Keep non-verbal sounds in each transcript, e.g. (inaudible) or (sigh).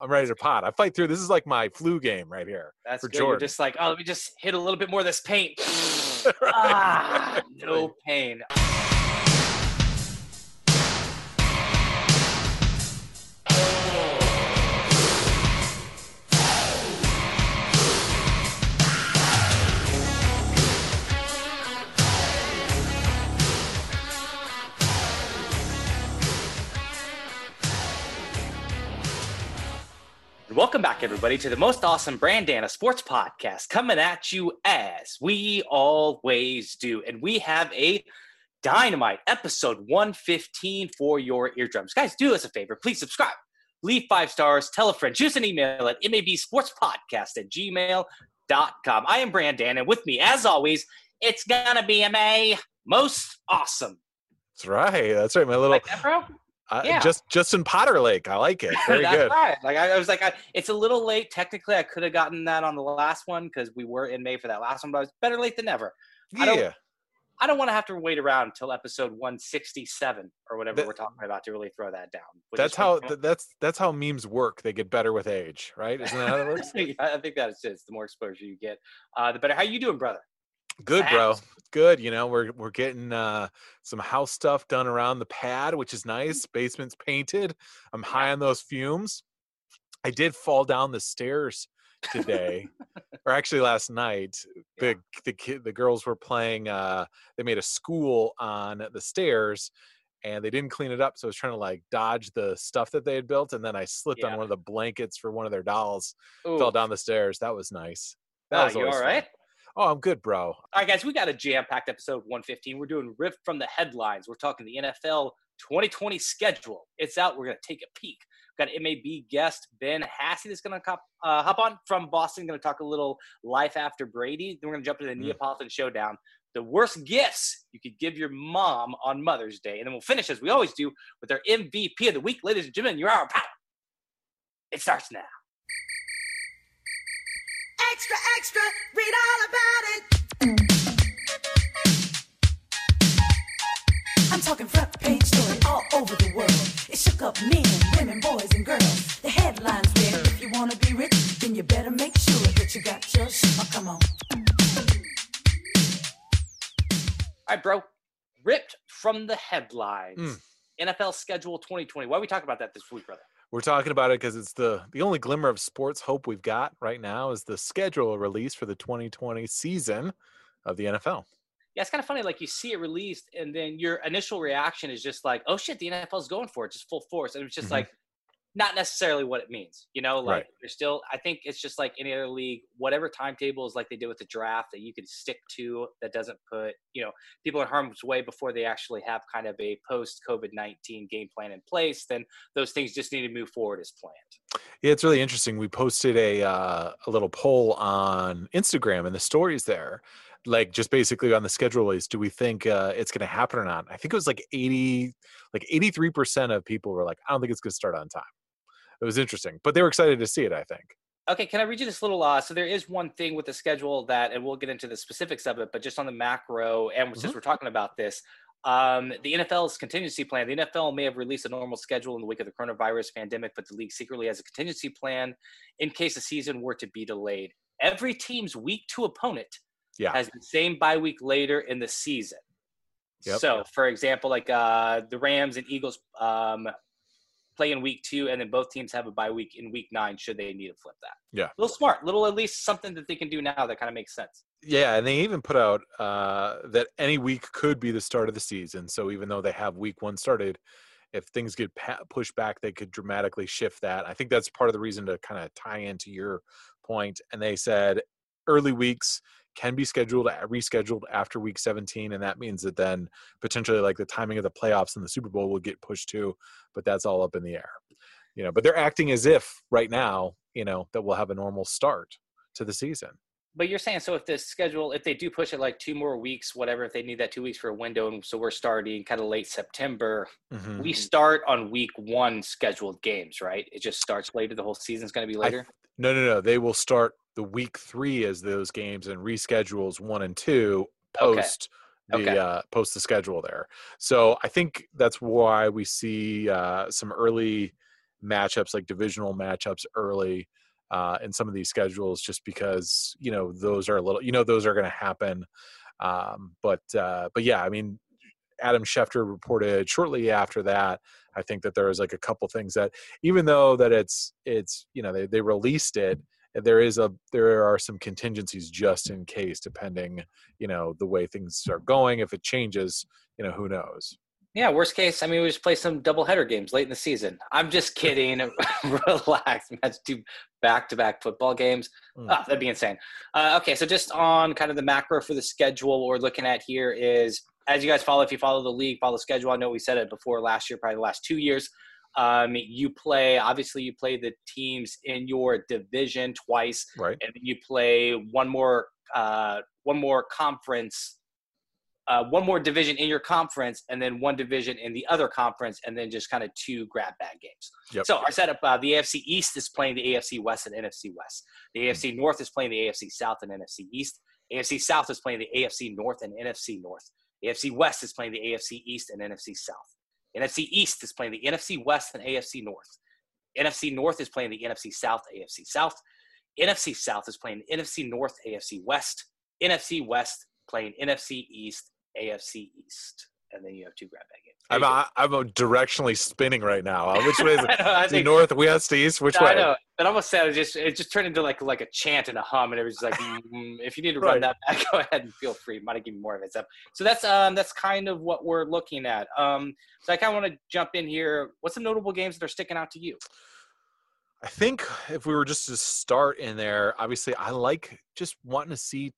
I'm ready to pot. I fight through. This is like my flu game right here. That's for good. You're just like, oh, let me just hit a little bit more of this paint. (laughs) ah, (laughs) no pain. Welcome back, everybody, to the most awesome Brandana Sports Podcast, coming at you as we always do. And we have a dynamite episode 115 for your eardrums. Guys, do us a favor. Please subscribe, leave five stars, tell a friend, choose an email at mabsportspodcast at gmail.com. I am Brandan, and with me, as always, it's gonna be a most awesome. That's right. That's right. My little Like that? Uh, yeah. just Justin Potter Lake. I like it. Very (laughs) That's good. right. Like I, I was like, I, it's a little late. Technically, I could have gotten that on the last one because we were in May for that last one, but it's better late than never. I don't- Yeah. I don't want to have to wait around until episode 167 or whatever That- we're talking about to really throw that down. That's how th- that's that's how memes work. They get better with age, right? Isn't that how it (laughs) works? I think that's it. The more exposure you get, uh, the better. How you doing, brother? Good, bro. Good. You know, we're we're getting uh some house stuff done around the pad, which is nice. Basement's painted. I'm high on those fumes. I did fall down the stairs today, (laughs) or actually last night. The the kid, the girls were playing. uh They made a school on the stairs. And they didn't clean it up, so I was trying to like dodge the stuff that they had built, and then I slipped on one of the blankets for one of their dolls. Ooh. Fell down the stairs. That was nice. That Oh, was you all fun. Oh, I'm good, bro. All right, guys, we got a jam-packed episode 115. We're doing riff from the headlines. We're talking the NFL 2020 schedule. It's out. We're going to take a peek. Got MAB guest Ben Hassey that's going to hop, uh, hop on from Boston. Going to talk a little life after Brady. Then we're going to jump into the Mm. Neapolitan Showdown. The worst gifts you could give your mom on Mother's Day. And then we'll finish, as we always do, with our MVP of the week. Ladies and gentlemen, your hour power. It starts now. Extra, extra, read all about it. I'm talking front page story all over the world. It shook up men, women, boys, and girls. The headlines read, if you wanna be rich, then you better make sure that you got your sh- oh, come on. All right, bro. Ripped from the headlines. Mm. NFL schedule 2020. Why are we talking about that this week, brother? We're talking about it because it's the the only glimmer of sports hope we've got right now is the schedule release for the 2020 season of the NFL. Yeah, it's kind of funny. Like you see it released, and then your initial reaction is just like, "Oh shit, the NFL's going for it, just full force." And it's just Mhm. like, not necessarily what it means. You know, like Right. there's still. I think it's just like any other league, whatever timetable is like they did with the draft that you can stick to that doesn't put you know people in harm's way before they actually have kind of a post COVID 19 game plan in place. Then those things just need to move forward as planned. Yeah, it's really interesting. We posted a uh, a little poll on Instagram and the stories there, like just basically on the schedule release. Do we think uh, it's going to happen or not? I think it was like 80, like 83 percent of people were like, I don't think it's going to start on time. It was interesting, but they were excited to see it. I think. Okay, can I read you this little? Uh, so there is one thing with the schedule that, and we'll get into the specifics of it, but just on the macro, and since we're talking about this, um, the NFL's contingency plan. The NFL may have released a normal schedule in the wake of the coronavirus pandemic, but the league secretly has a contingency plan in case the season were to be delayed. Every team's week two opponent Yeah. has the same bye week later in the season. Yep. So, for example, like uh, the Rams and Eagles um, play in week two, and then both teams have a bye week in week nine should they need to flip that. Yeah. A little smart, little at least something that they can do now that kind of makes sense. Yeah, and they even put out uh, that any week could be the start of the season. So even though they have week one started, if things get pa- pushed back, they could dramatically shift that. I think that's part of the reason to kind of tie into your point. And they said early weeks can be scheduled rescheduled after week 17 and that means that then potentially like the timing of the playoffs and the super bowl will get pushed too but that's all up in the air you know but they're acting as if right now you know that we'll have a normal start to the season But you're saying so if the schedule, if they do push it like two more weeks, whatever, if they need that two weeks for a window, and so we're starting kind of late September, Mhm. we start on week one scheduled games, right? It just starts later. The whole season's going to be I later. No, no, no. They will start the week three as those games and reschedules one and two Okay. post the Okay. uh, post the schedule there. So I think that's why we see uh, some early matchups like divisional matchups early uh, in some of these schedules, just because you know those are a little, you know, those are going to happen. Um, but uh, but yeah, I mean, Adam Schefter reported shortly after that. I think that there was like a couple things that, even though that it's it's you know they they released it, there is a there are some contingencies just in case, depending you know the way things are going. If it changes, you know who knows. Yeah, worst case, I mean, we just play some doubleheader games late in the season. I'm just (laughs) kidding. (laughs) Relax. Let's do back to back football games. Mm. Oh, that'd be insane. Uh, okay, so just on kind of the macro for the schedule, what we're looking at here is as you guys follow, if you follow the league, follow the schedule. I know we said it before last year, probably the last two years. Um, you play, obviously, you play the teams in your division twice, right? And you play one more, uh, one more conference uh, one more division in your conference and then one division in the other conference and then just kind of two grab bag games. Yep. So our setup, uh, the AFC East is playing the AFC West and NFC West. The AFC North is playing the AFC South and NFC East. AFC South is playing the AFC North and NFC North. AFC West is playing the AFC East and NFC South. NFC East is playing the NFC West and AFC North. NFC North is playing the NFC South, AFC South. NFC South is playing NFC North, AFC West. NFC West playing NFC East AFC East, and then you have two grab bag games. I'm a, I'm directionally spinning right now. Uh, which way is (laughs) it? Think, north, west, east? Which no, way? I know. It almost said it just it just turned into like like a chant and a hum, and it was just like (laughs) mm, if you need to run right. that back, (laughs) go ahead and feel free. Might give you more of it. So, so that's um that's kind of what we're looking at. Um, so I kind of want to jump in here. What's some notable games that are sticking out to you? I think if we were just to start in there, obviously I like just wanting to see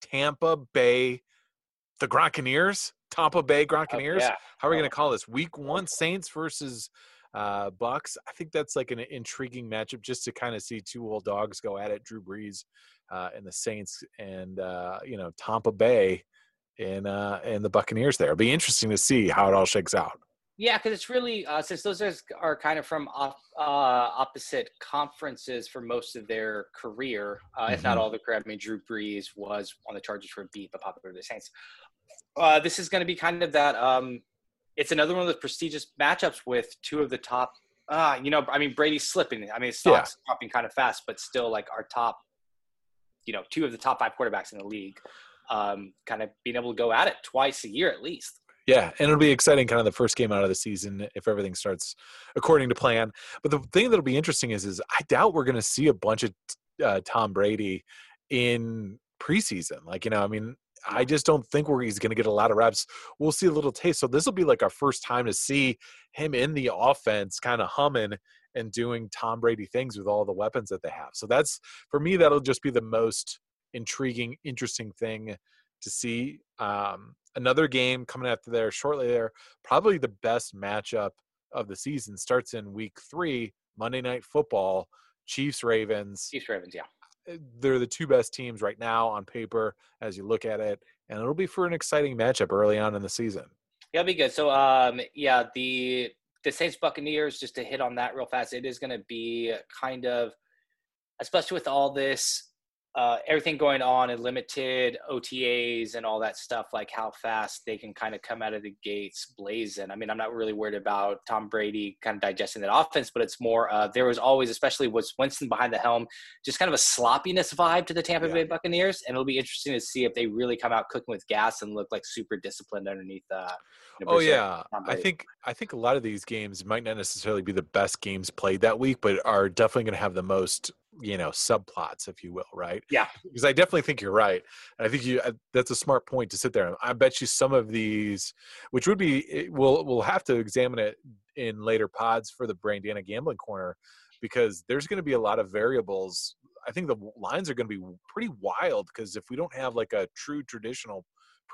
Tampa Bay the Gronkaneers, Tampa Bay Gronkaneers. Oh, yeah. How are we going to call this? Week one Saints versus uh, Bucks. I think that's like an intriguing matchup just to kind of see two old dogs go at it. Drew Brees uh, and the Saints, and uh, you know Tampa Bay and uh, and the Buccaneers. There, it'll be interesting to see how it all shakes out. Yeah, because it's really uh, since those are, are kind of from off, uh, opposite conferences for most of their career, uh, mm-hmm. if not mm-hmm. all the career. I mean, Drew Brees was on the Chargers for a beat, but popular the Saints. Uh, this is going to be kind of that. Um, it's another one of those prestigious matchups with two of the top. Uh, you know, I mean, Brady's slipping. I mean, his stock's yeah. dropping kind of fast, but still, like our top, you know, two of the top five quarterbacks in the league, um, kind of being able to go at it twice a year at least. Yeah, and it'll be exciting, kind of the first game out of the season if everything starts according to plan. But the thing that'll be interesting is, is I doubt we're going to see a bunch of uh, Tom Brady in preseason. Like you know, I mean, I just don't think where he's going to get a lot of reps. We'll see a little taste. So this will be like our first time to see him in the offense, kind of humming and doing Tom Brady things with all the weapons that they have. So that's for me, that'll just be the most intriguing, interesting thing to see. Um, another game coming after there shortly there, probably the best matchup of the season starts in week three, Monday Night Football, Chiefs Ravens. Chiefs Ravens, yeah. Eh, they're the two best teams right now on paper as you look at it, and it'll be for an exciting matchup early on in the season. Yeah, it'll be good. So, um, yeah, the the Saints Buccaneers. Just to hit on that real fast, it is going to be kind of, especially with all this uh, everything going on in limited OTAs and all that stuff, like how fast they can kind of come out of the gates blazing. I mean, I'm not really worried about Tom Brady kind of digesting that offense, but it's more uh, there was always, especially with Winston behind the helm, just kind of a sloppiness vibe to the Tampa yeah. Bay Buccaneers, and it'll be interesting to see if they really come out cooking with gas and look like super disciplined underneath. Uh, you know, oh yeah, I think I think a lot of these games might not necessarily be the best games played that week, but are definitely going to have the most you know subplots if you will right? Yeah. Because i definitely think you're right i think you uh, that's a smart point to sit there i bet you some of these which would be we'll we'll have to examine it in later pods for the brandana gambling corner because there's going to be a lot of variables. I think the lines are going to be pretty wild because if we don't have like a true traditional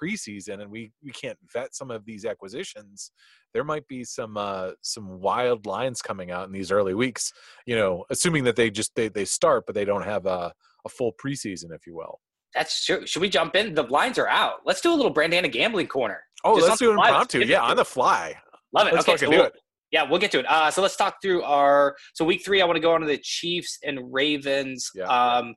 preseason and we we can't vet some of these acquisitions there might be some uh some wild lines coming out in these early weeks you know assuming that they just they, they start but they don't have a, a full preseason if you will. That's true. Should we jump in? The lines are out. Let's do a little brandana gambling corner. Oh just let's do an impromptu yeah on the fly. Love it. Let's okay so we'll, it. yeah we'll get to it. Uh so let's talk through our so week three i want to go on to the chiefs and ravens. Yeah. um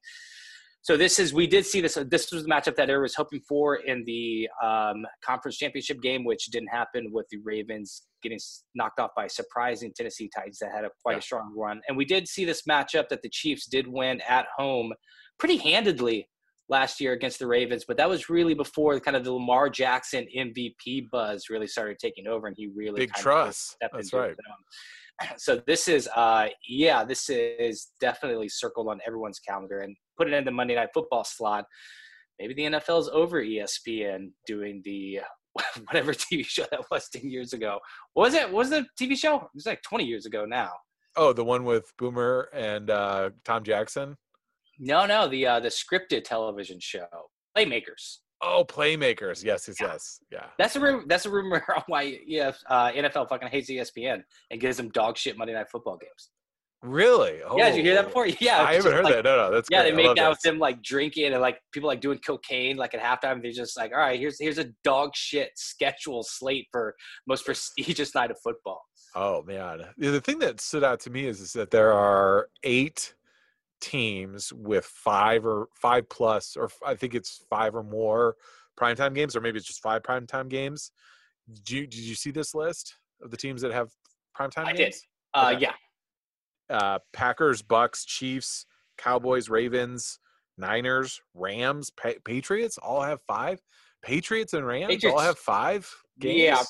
So this is we did see this. This was the matchup that everyone was hoping for in the um, conference championship game, which didn't happen with the Ravens getting knocked off by surprising Tennessee Titans that had a quite Yeah. a strong run. And we did see this matchup that the Chiefs did win at home pretty handedly last year against the Ravens, but that was really before kind of the Lamar Jackson MVP buzz really started taking over, and he really Big trust. stepped That's into right. (clears throat) So this is, uh, yeah, this is definitely circled on everyone's calendar and put it in the Monday Night Football slot. Maybe the NFL's over E ESPN doing the (laughs) whatever TV show that was ten years ago. Was it? Was the TV show? It was like twenty years ago now. Oh, the one with Boomer and uh, Tom Jackson. No, no, the uh, the scripted television show, Playmakers. Oh, Playmakers. Yes, yes, Yeah. yes. Yeah. That's a rumor, that's a rumor (laughs) on why yeah, uh, NFL fucking hates ESPN and gives them dog shit Monday Night Football games. Really? Oh, Yeah, did you hear that before? (laughs) Yeah, I haven't heard like- that. No, no, that's Yeah, great. they make out with them like drinking and like people like doing cocaine like at halftime. They're just like, all right, here's here's a dog shit schedule slate for most prestigious (laughs) night of football. Oh man, the the thing that stood out to me is, is that there are eight teams with five or five plus, or I think it's five or more primetime games, or maybe it's just five primetime games. Did you did you see this list of the teams that have primetime games? I did. Uh, Okay. Yeah, Uh, Packers, Bucks, Chiefs, Cowboys, Ravens, Niners, Rams, pa- Patriots all have five. Patriots and Rams all have five games. Yeah.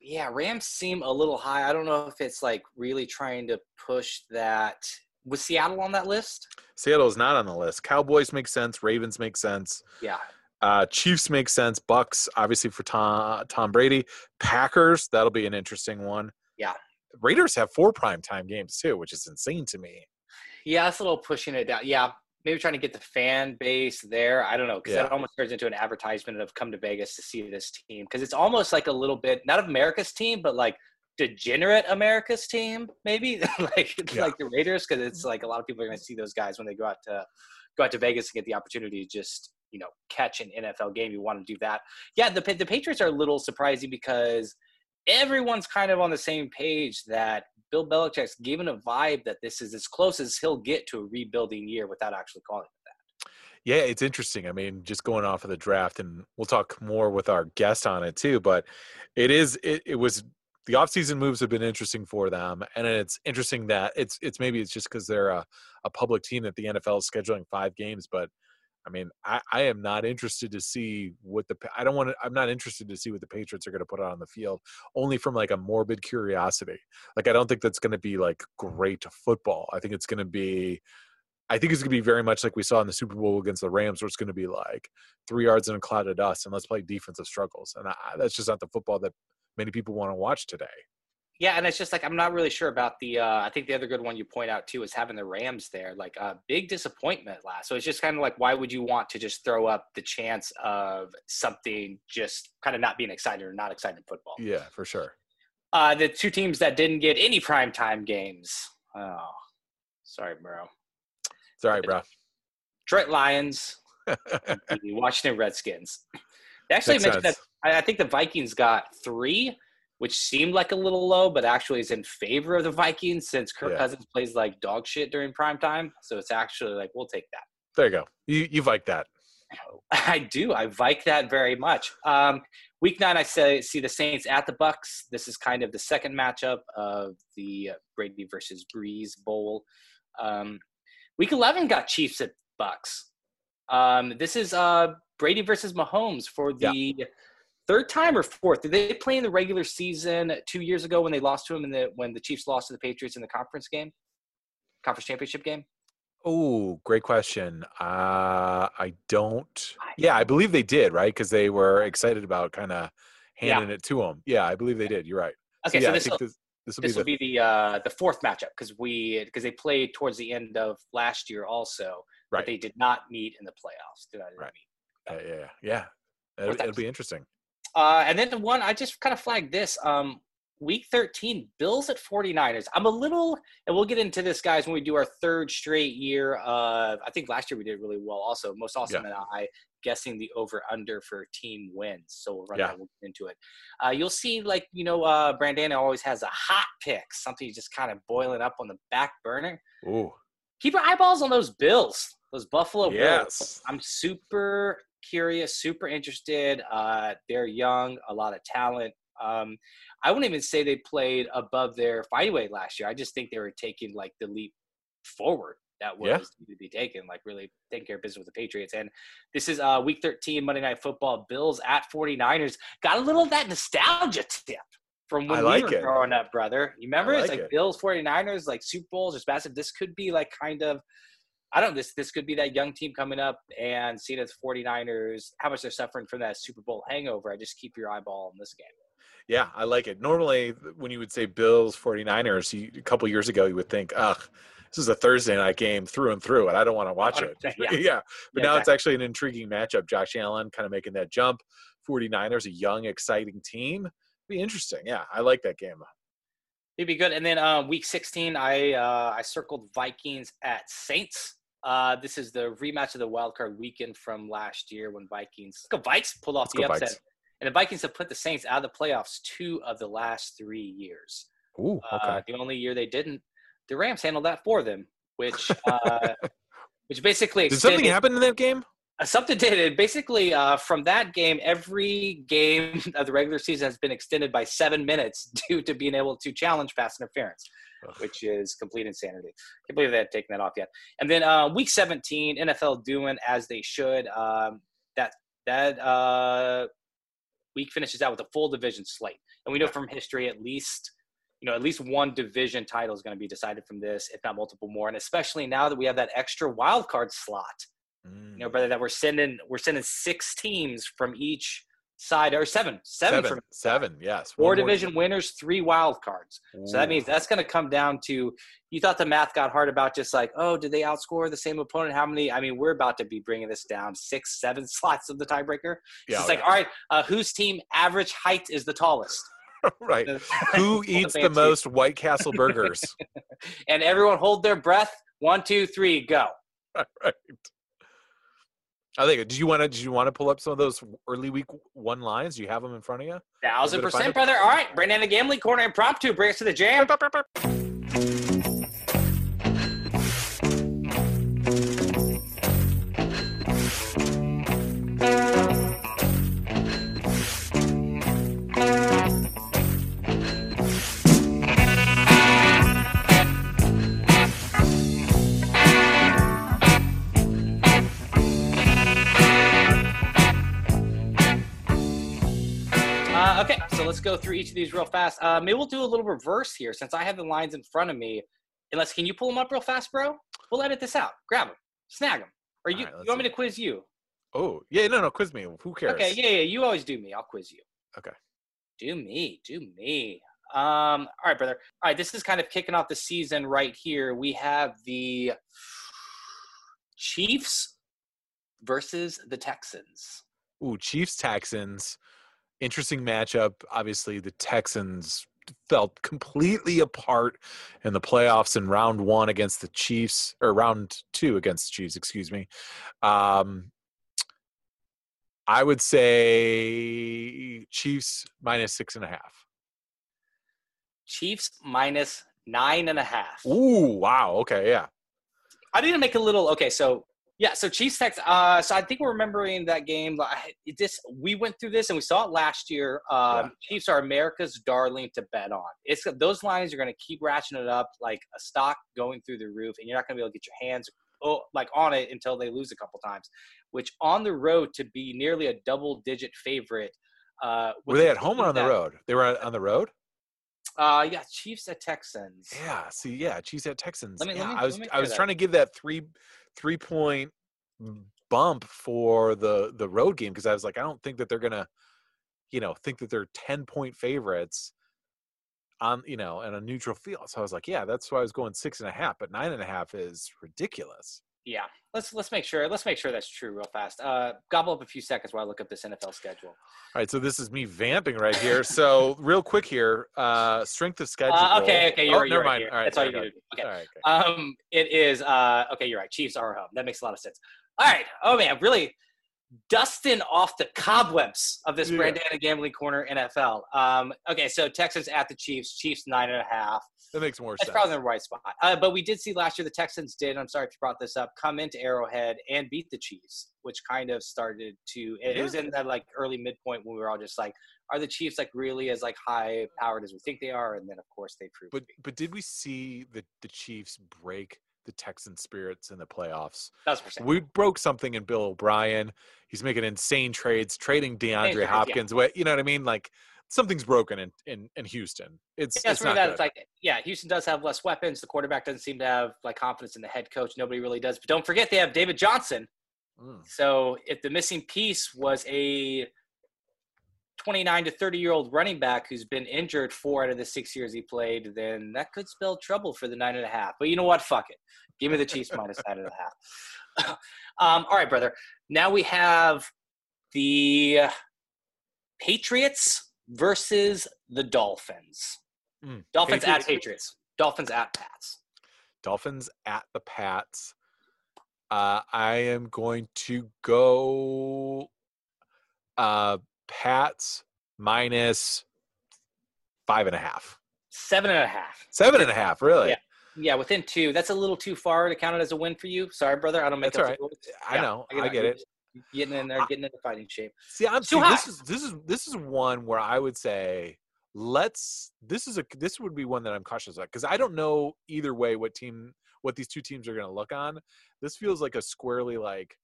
yeah. Rams seem a little high. I don't know if it's like really trying to push that. Was Seattle on that list? Seattle is not on the list. Cowboys make sense. Ravens make sense. Yeah, Uh, Chiefs make sense. Bucks, obviously for Tom Tom Brady. Packers, that'll be an interesting one. Yeah. Raiders have four primetime games too, which is insane to me. yeah, that's a little pushing it down. Yeah, maybe trying to get the fan base there. I don't know because Yeah. that almost turns into an advertisement of come to Vegas to see this team because it's almost like a little bit not of America's team, but like degenerate America's team, maybe (laughs) like Yeah. like the Raiders because it's like a lot of people are going to see those guys when they go out to go out to Vegas and get the opportunity to just you know catch an NFL game. You want to do that. Yeah, the the Patriots are a little surprising because everyone's kind of on the same page that Bill Belichick's given a vibe that this is as close as he'll get to a rebuilding year without actually calling it that. Yeah, it's interesting. I mean, just going off of the draft, and we'll talk more with our guest on it too. But it is it, it was the offseason moves have been interesting for them, and it's interesting that it's it's maybe it's just because they're a, a public team that the NFL is scheduling five games. But I mean, I, I am not interested to see what the I don't want to. I'm not interested to see what the Patriots are going to put out on the field, only from like a morbid curiosity. Like I don't think that's going to be like great football. I think it's going to be I think it's going to be very much like we saw in the Super Bowl against the Rams, where it's going to be like three yards in a cloud of dust, and let's play defensive struggles. And I, that's just not the football that many people want to watch today. Yeah, and it's just like I'm not really sure about the. Uh, I think the other good one you point out too is having the Rams there. Like a big disappointment last. So it's just kind of like why would you want to just throw up the chance of something just kind of not being excited or not excited football? Yeah, for sure. Uh, the two teams that didn't get any primetime games. Oh, sorry, bro. Sorry, bro. Detroit Lions, (laughs) the Washington Redskins. They actually Makes mentioned sense. that I, think the Vikings got three, which seemed like a little low, but actually is in favor of the Vikings since Kirk Yeah. Cousins plays like dog shit during prime time. So it's actually like we'll take that. There you go. You you like that? (laughs) I do. I like that very much. Um, week nine, I say see the Saints at the Bucks. This is kind of the second matchup of the Brady versus Brees Bowl. Um, week eleven got Chiefs at Bucks. Um, this is uh, Brady versus Mahomes for the third time or fourth. Did they play in the regular season two years ago when they lost to him and the when the Chiefs lost to the Patriots in the conference game, conference championship game? Oh, great question. Uh, I don't. Yeah, I believe they did, right? Because they were excited about kind of Yeah. handing it to them. Yeah, I believe they did. You're right. Okay, yeah, so I this think this this will be this the be the uh, the fourth matchup because we because they played towards the end of last year also, Right. but they did not meet in the playoffs. Did I didn't Right. meet. Yeah, yeah, yeah. yeah. It'll, it'll be interesting. Uh, and then the one I just kind of flagged this um, week 13 Bills at 49ers. I'm a little, and we'll get into this, guys, when we do our third straight year. of, I think last year we did really well. Also, most awesome and I guessing the over under for team wins. So we'll run Yeah. that we'll get into it. Uh, you'll see, like you know, uh, Brandana always has a hot pick, something just kind of boiling up on the back burner. Ooh, Keep your eyeballs on those Bills. Those Buffalo Bills. I'm super curious, super interested. Uh, they're young, a lot of talent. Um, I wouldn't even say they played above their fight weight last year. I just think they were taking like the leap forward that was Yeah. to be taken, like really taking care of business with the Patriots. And this is uh, week 13, Monday Night Football, Bills at 49ers. Got a little of that nostalgia tip from when I we were it. growing up, brother. You remember? I it's like like it. Bills, 49ers, like Super Bowls, there's massive. This could be like kind of I don't know, this this could be that young team coming up and seeing as 49ers, how much they're suffering from that Super Bowl hangover. I just keep your eyeball on this game. Yeah, I like it. Normally, when you would say Bills 49ers, you, a couple years ago, you would think, ugh, this is a Thursday night game through and through, and I don't want to watch it. (laughs) (laughs) Yeah. But Yeah, now it's actually an intriguing matchup. Josh Allen kind of making that jump. 49ers, a young, exciting team. Be interesting. Yeah, I like that game. It'd be good. And then uh, week 16, I uh, I circled Vikings at Saints. Uh, this is the rematch of the wild card weekend from last year when Vikings go Vikes pulled off the upset. Vikes. And the Vikings have put the Saints out of the playoffs two of the last three years. Ooh, okay. Uh, the only year they didn't, the Rams handled that for them, which (laughs) uh, which basically Did something extended- happen in that game? Uh, Something did. It basically, uh, from that game, every game (laughs) of the regular season has been extended by seven minutes (laughs) due to being able to challenge pass interference, Ugh. which is complete insanity. Can't believe they had taken that off yet. And then uh, week 17, NFL doing as they should. Um, that that uh, week finishes out with a full division slate, and we know from history at least. You know, at least one division title is going to be decided from this, if not multiple more. And especially now that we have that extra wild card slot, Mm. you know, brother, that we're sending we're sending six teams from each side, or seven, seven, seven, from seven, yes. four division winners, three wild cards. So that means that's going to come down to. You thought the math got hard about just like, oh, did they outscore the same opponent? How many? I mean, we're about to be bringing this down six, seven (laughs) slots of the tiebreaker. Yeah, it's like, all right, uh, whose team average height is the tallest? (laughs) right. Who (laughs) eats the most White Castle burgers? And everyone hold their breath. One, two, three, go. right. I think. Did you want to? Did you want to pull up some of those early week one lines? Do you have them in front of you? Thousand We're gonna find percent, brother. All right, Brandana gambling corner impromptu. Bring us to the jam. Go through each of these real fast. Uh, maybe we'll do a little reverse here since I have the lines in front of me. Unless, can you pull them up real fast, bro? We'll edit this out. Grab them, snag them. Or you, right, you want me to quiz you? Oh, yeah. No, no. Quiz me. Who cares? Okay, yeah, yeah. You always do me. I'll quiz you. Okay. Do me, do me. Um, all right, brother. All right, this is kind of kicking off the season right here. We have the Chiefs versus the Texans. Ooh, Chiefs Texans. Interesting matchup. Obviously, the Texans felt completely apart in the playoffs in round one against the Chiefs, or round two against the Chiefs, excuse me. Um, I would say Chiefs minus six and a half. Chiefs minus nine and a half. Ooh, wow. Okay, yeah. I need to make a little. Okay, so yeah, so Chiefs Tex. Uh, so I think we're remembering that game. it- This we went through this and we saw it last year. Um, Yeah. Chiefs are America's darling to bet on. It's those lines are going to keep ratcheting it up like a stock going through the roof, and you're not going to be able to get your hands oh, like on it until they lose a couple times. Which on the road to be nearly a double-digit favorite. Uh, Were they at home or on the road? They were on the road? Uh, yeah, Chiefs at Texans. Yeah. See, yeah, Chiefs at Texans. Let me- yeah, let me- I was I was hear trying to give that three three point mm. bump for the the road game because I was like, I don't think that they're gonna, you know, think that they're ten point favorites on you know in a neutral field. So I was like, yeah, that's why I was going six and a half, but nine and a half is ridiculous. Yeah, let's let's make sure let's make sure that's true real fast. Uh, gobble up a few seconds while I look up this NFL schedule. All right, so this is me vamping right here. So (laughs) real quick here, uh strength of schedule. Uh, okay, okay, you're, oh, right, never you're right mind. here. All right, That's all you need. Okay. All right, okay. Um, it is uh okay, you're right. Chiefs are home. That makes a lot of sense. All right. Oh man, really dusting off the cobwebs of this Yeah. Brandana Gambling Corner NFL. Um, okay, so Texans at the Chiefs. Chiefs nine and a half. That makes more That's sense. probably the right spot. Uh, but we did see last year the Texans did. I'm sorry if you brought this up. Come into Arrowhead and beat the Chiefs, which kind of started to. It, it was in that like early midpoint when we were all just like, are the Chiefs like really as like high powered as we think they are? And then of course they proved. But but did we see the the Chiefs break the Texan spirits in the playoffs? We broke something in Bill O'Brien. He's making insane trades, trading DeAndre trades, yeah. Hopkins away. You know what I mean? Like something's broken in in, in Houston. It's Yeah, it's it's not that. good. It's like, yeah, Houston does have less weapons. The quarterback doesn't seem to have like confidence in the head coach. Nobody really does. But don't forget they have David Johnson. Mm. So if the missing piece was a 29 to 30 year old running back who's been injured four out of the six years he played, then that could spell trouble for the nine and a half. But you know what? Fuck it. Give me the Chiefs (laughs) minus nine and a half. (laughs) um, all right, brother. Now we have the Patriots versus the Dolphins. Mm. Dolphins at Patriots- Patriots. Dolphins at Pats. Dolphins at the Pats. Uh, I am going to go uh, Pats minus five and a half. Seven and a half. Seven and a half, really? Yeah. Yeah, within two. That's a little too far to count it as a win for you. Sorry, brother. I don't make That's up all the. I know. I get You're it. Getting in there, getting into fighting shape. See, I'm Too see, high. this is this is this is one where I would say let's this is a this would be one that I'm cautious about because I don't know either way what team what these two teams are going to look on. This feels like a squarely like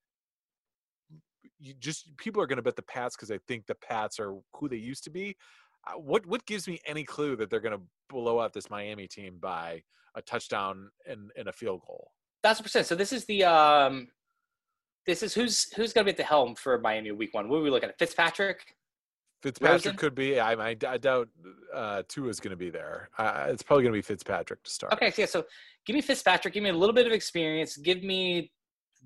you just people are going to bet the Pats because they think the Pats are who they used to be. Uh, what what gives me any clue that they're going to blow out this Miami team by a touchdown and, and a field goal? Thousand percent. So this is the um, this is who's who's going to be at the helm for Miami Week One. What are we looking at? Fitzpatrick. Fitzpatrick Rosen? could be. I, I, I doubt uh, Tua is going to be there. Uh, it's probably going to be Fitzpatrick to start. Okay, yeah. So give me Fitzpatrick. Give me a little bit of experience. Give me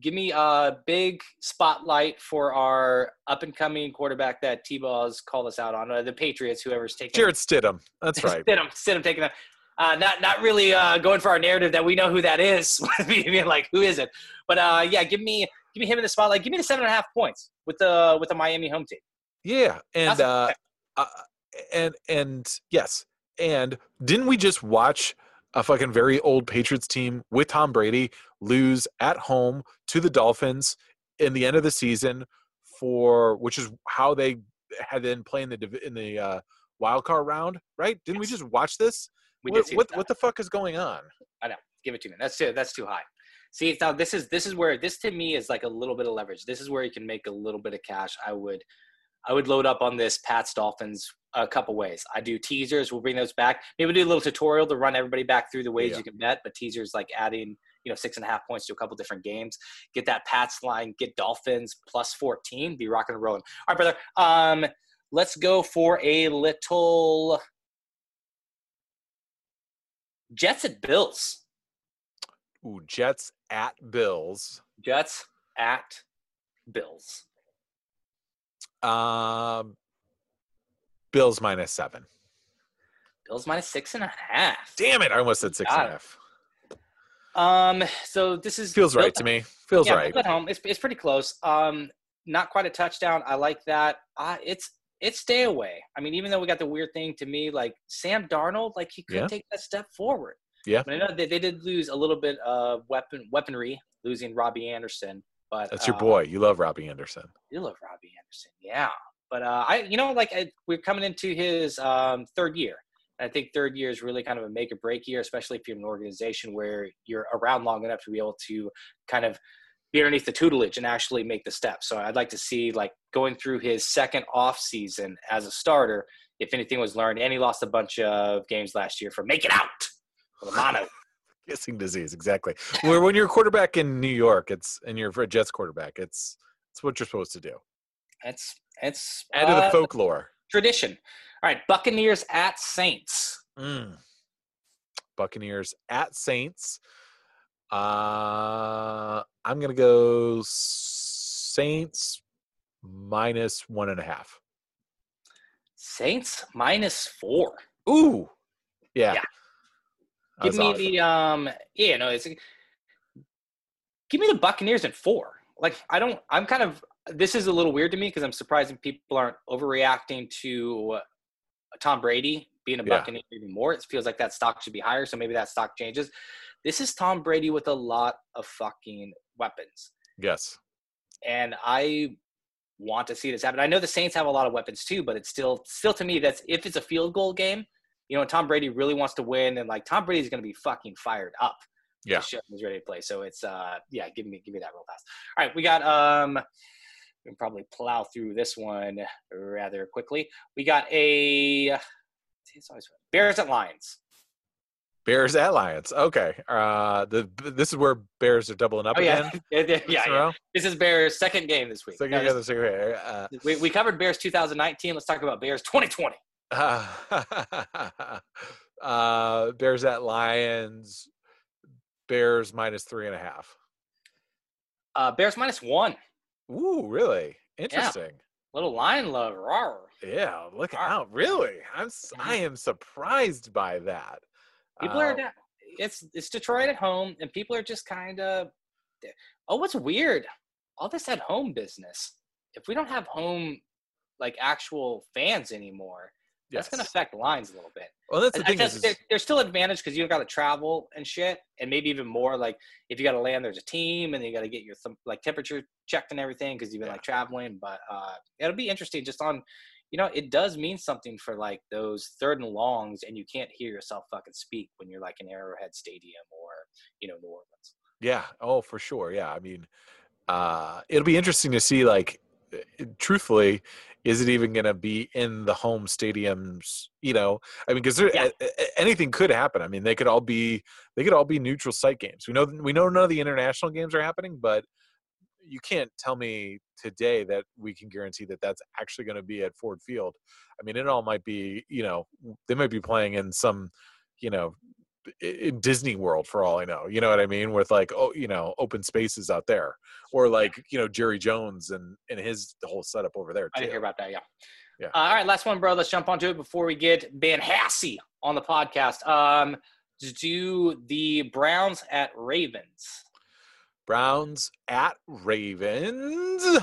give me a big spotlight for our up and coming quarterback that T-Ball's called us out on uh, the Patriots. Whoever's taking Jarrett Stidham. That's (laughs) right. Sit him taking that. Uh, not not really uh, going for our narrative that we know who that is. (laughs) Being like, who is it? But uh, yeah, give me give me him in the spotlight. Give me the seven and a half points with the with the Miami home team. Yeah, and uh, uh, and and yes, and didn't we just watch a fucking very old Patriots team with Tom Brady lose at home to the Dolphins in the end of the season for which is how they had been playing the in the uh, wild card round, right? Didn't we just watch this? We what did see what, what the fuck is going on? I know. Give it to me. That's too that's too high. See now this is this is where this to me is like a little bit of leverage. This is where you can make a little bit of cash. I would I would load up on this Pats Dolphins a couple ways. I do teasers. We'll bring those back. Maybe do a little tutorial to run everybody back through the ways Yeah. you can bet. But teasers like adding you know six and a half points to a couple different games. Get that Pats line. Get Dolphins plus fourteen. Be rocking and rolling. All right, brother. Um, let's go for a little Jets at Bills. Ooh, Jets at Bills. Jets at Bills. Um, Bills minus seven. Bills minus six and a half. Damn it! I almost said six and a half. Um, so this is Feels right to me. Feels yeah, right. At home. It's it's pretty close. Um, not quite a touchdown. I like that. Uh, it's it's stay away. I mean, even though we got the weird thing to me, like Sam Darnold, like he could Yeah. take that step forward. Yeah. But I know they, they did lose a little bit of weapon weaponry, losing Robbie Anderson. But That's your uh, boy. You love Robbie Anderson. You love Robbie Anderson, yeah. But uh, I, you know, like I, we're coming into his um, third year. I think third year is really kind of a make or break year, especially if you're in an organization where you're around long enough to be able to kind of be underneath the tutelage and actually make the step. So I'd like to see like going through his second off season as a starter, if anything was learned, and he lost a bunch of games last year for making out with a mono. (laughs) Kissing disease, exactly. Where when you're a quarterback in New York, it's and you're a Jets quarterback, it's it's what you're supposed to do. It's it's Add to the uh, folklore. Tradition. All right, Buccaneers at Saints. Mm. Buccaneers at Saints. Uh, I'm gonna go Saints minus one and a half. Saints minus four. Ooh, yeah. Yeah. Give me the um yeah, no, it's give me the Buccaneers at four. Like I don't I'm kind of this is a little weird to me because I'm surprised people aren't overreacting to Tom Brady being a Yeah. Buccaneer even more. It feels like that stock should be higher, so maybe that stock changes. This is Tom Brady with a lot of fucking weapons, Yes. and I want to see this happen. I know the Saints have a lot of weapons too, but it's still still to me that's if it's a field goal game, you know, Tom Brady really wants to win, and like Tom Brady's going to be fucking fired up. Yeah. Show ready to play. So it's uh yeah, give me give me that real fast. All right, we got um we can probably plow through this one rather quickly. We got a Bears at Lions. Bears at Lions. Okay. Uh, the this is where Bears are doubling up Oh yeah. again. (laughs) yeah, yeah, this yeah. This is Bears second game this week. Second, No, yeah, this- the second, uh, we, we covered Bears 2019. Let's talk about Bears 2020. (laughs) uh, Bears at Lions. Bears minus three and a half. Uh, Bears minus one. Ooh, really? Interesting. Yeah. Little lion love. Rawr. Yeah, look Wow. out! Really, I'm I am surprised by that. People are Uh. It's it's Detroit at home, and people are just kind of. Oh, what's weird? All this at home business. If we don't have home, like actual fans anymore, that's going to yes. affect lines a little bit. Well, that's the I- I thing guess is, there's still advantage because you've got to travel and shit, and maybe even more like if you got to land, there's a team, and you got to get your some, like temperature checked and everything because you've been Yeah. like traveling. But uh, it'll be interesting just on, you know, it does mean something for like those third and longs, and you can't hear yourself fucking speak when you're like in Arrowhead Stadium or you know New Orleans. Yeah. Oh, for sure. Yeah. I mean, uh, it'll be interesting to see. Like, uh, truthfully, is it even going to be in the home stadiums? You know, I mean, because Yeah. anything could happen. I mean, they could all be they could all be neutral site games. We know we know none of the international games are happening, but you can't tell me today that we can guarantee that that's actually going to be at Ford Field. I mean, it all might be. You know, they might be playing in some. You know, in Disney World for all I know. You know what I mean? With like oh, you know, open spaces out there, or like you know Jerry Jones and and his whole setup over there I didn't hear about that. Yeah. Yeah. Uh, all right, last one, bro. Let's jump onto it before we get Ben Hassey on the podcast. Um, do the Browns at Ravens. Browns at Ravens.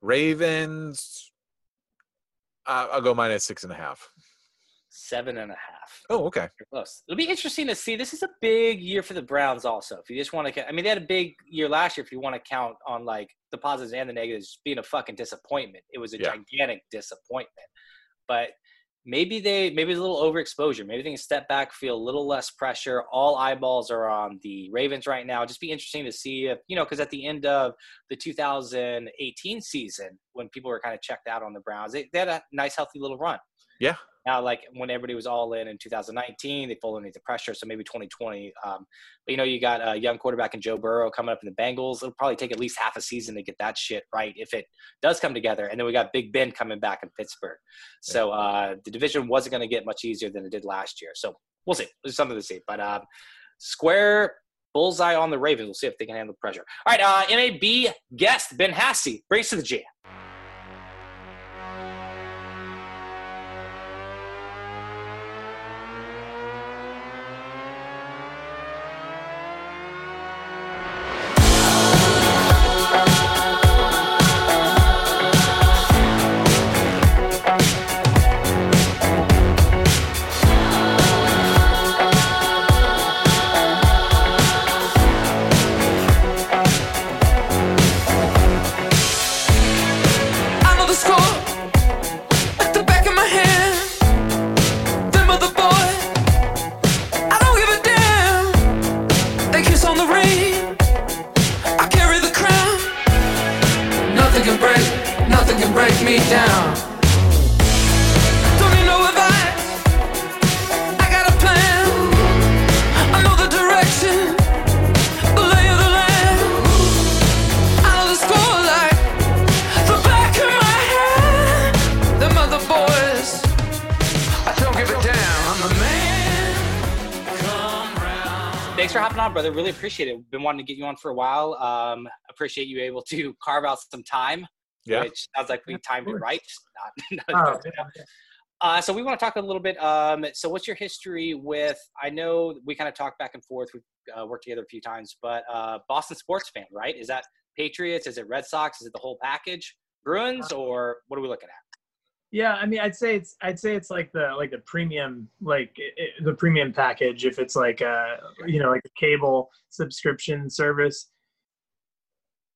Ravens. I'll go minus six and a half. Seven and a half. Oh, okay. Close. It'll be interesting to see. This is a big year for the Browns, also. If you just want to, I mean, they had a big year last year. If you want to count on like the positives and the negatives, being a fucking disappointment. It was a Yeah. gigantic disappointment. But maybe they, maybe it's a little overexposure. Maybe they can step back, feel a little less pressure. All eyeballs are on the Ravens right now. Just be interesting to see if you know, because at the end of the 2018 season, when people were kind of checked out on the Browns, they, they had a nice, healthy little run. Yeah. Now, like when everybody was all in in 2019, they folded underneath the pressure. So maybe 2020. Um, but you know, you got a young quarterback in Joe Burrow coming up in the Bengals. It'll probably take at least half a season to get that shit right if it does come together. And then we got Big Ben coming back in Pittsburgh. So uh, the division wasn't going to get much easier than it did last year. So we'll see. There's something to see. But um, square bullseye on the Ravens. We'll see if they can handle the pressure. All right, uh, MAB guest Ben Hassey brings to the jam. Appreciate it. Been wanting to get you on for a while. Um, appreciate you able to (laughs) carve out some time, Yeah. which sounds like we timed it right. (laughs) Not, Oh, yeah. Uh, so we want to talk a little bit. Um, so what's your history with? I know we kind of talked back and forth. We've uh, worked together a few times, but uh, Boston sports fan, right? Is that Patriots? Is it Red Sox? Is it the whole package? Bruins, or what are we looking at? Yeah, I mean, I'd say it's I'd say it's like the like the premium like it, the premium package. If it's like a you know like a cable subscription service,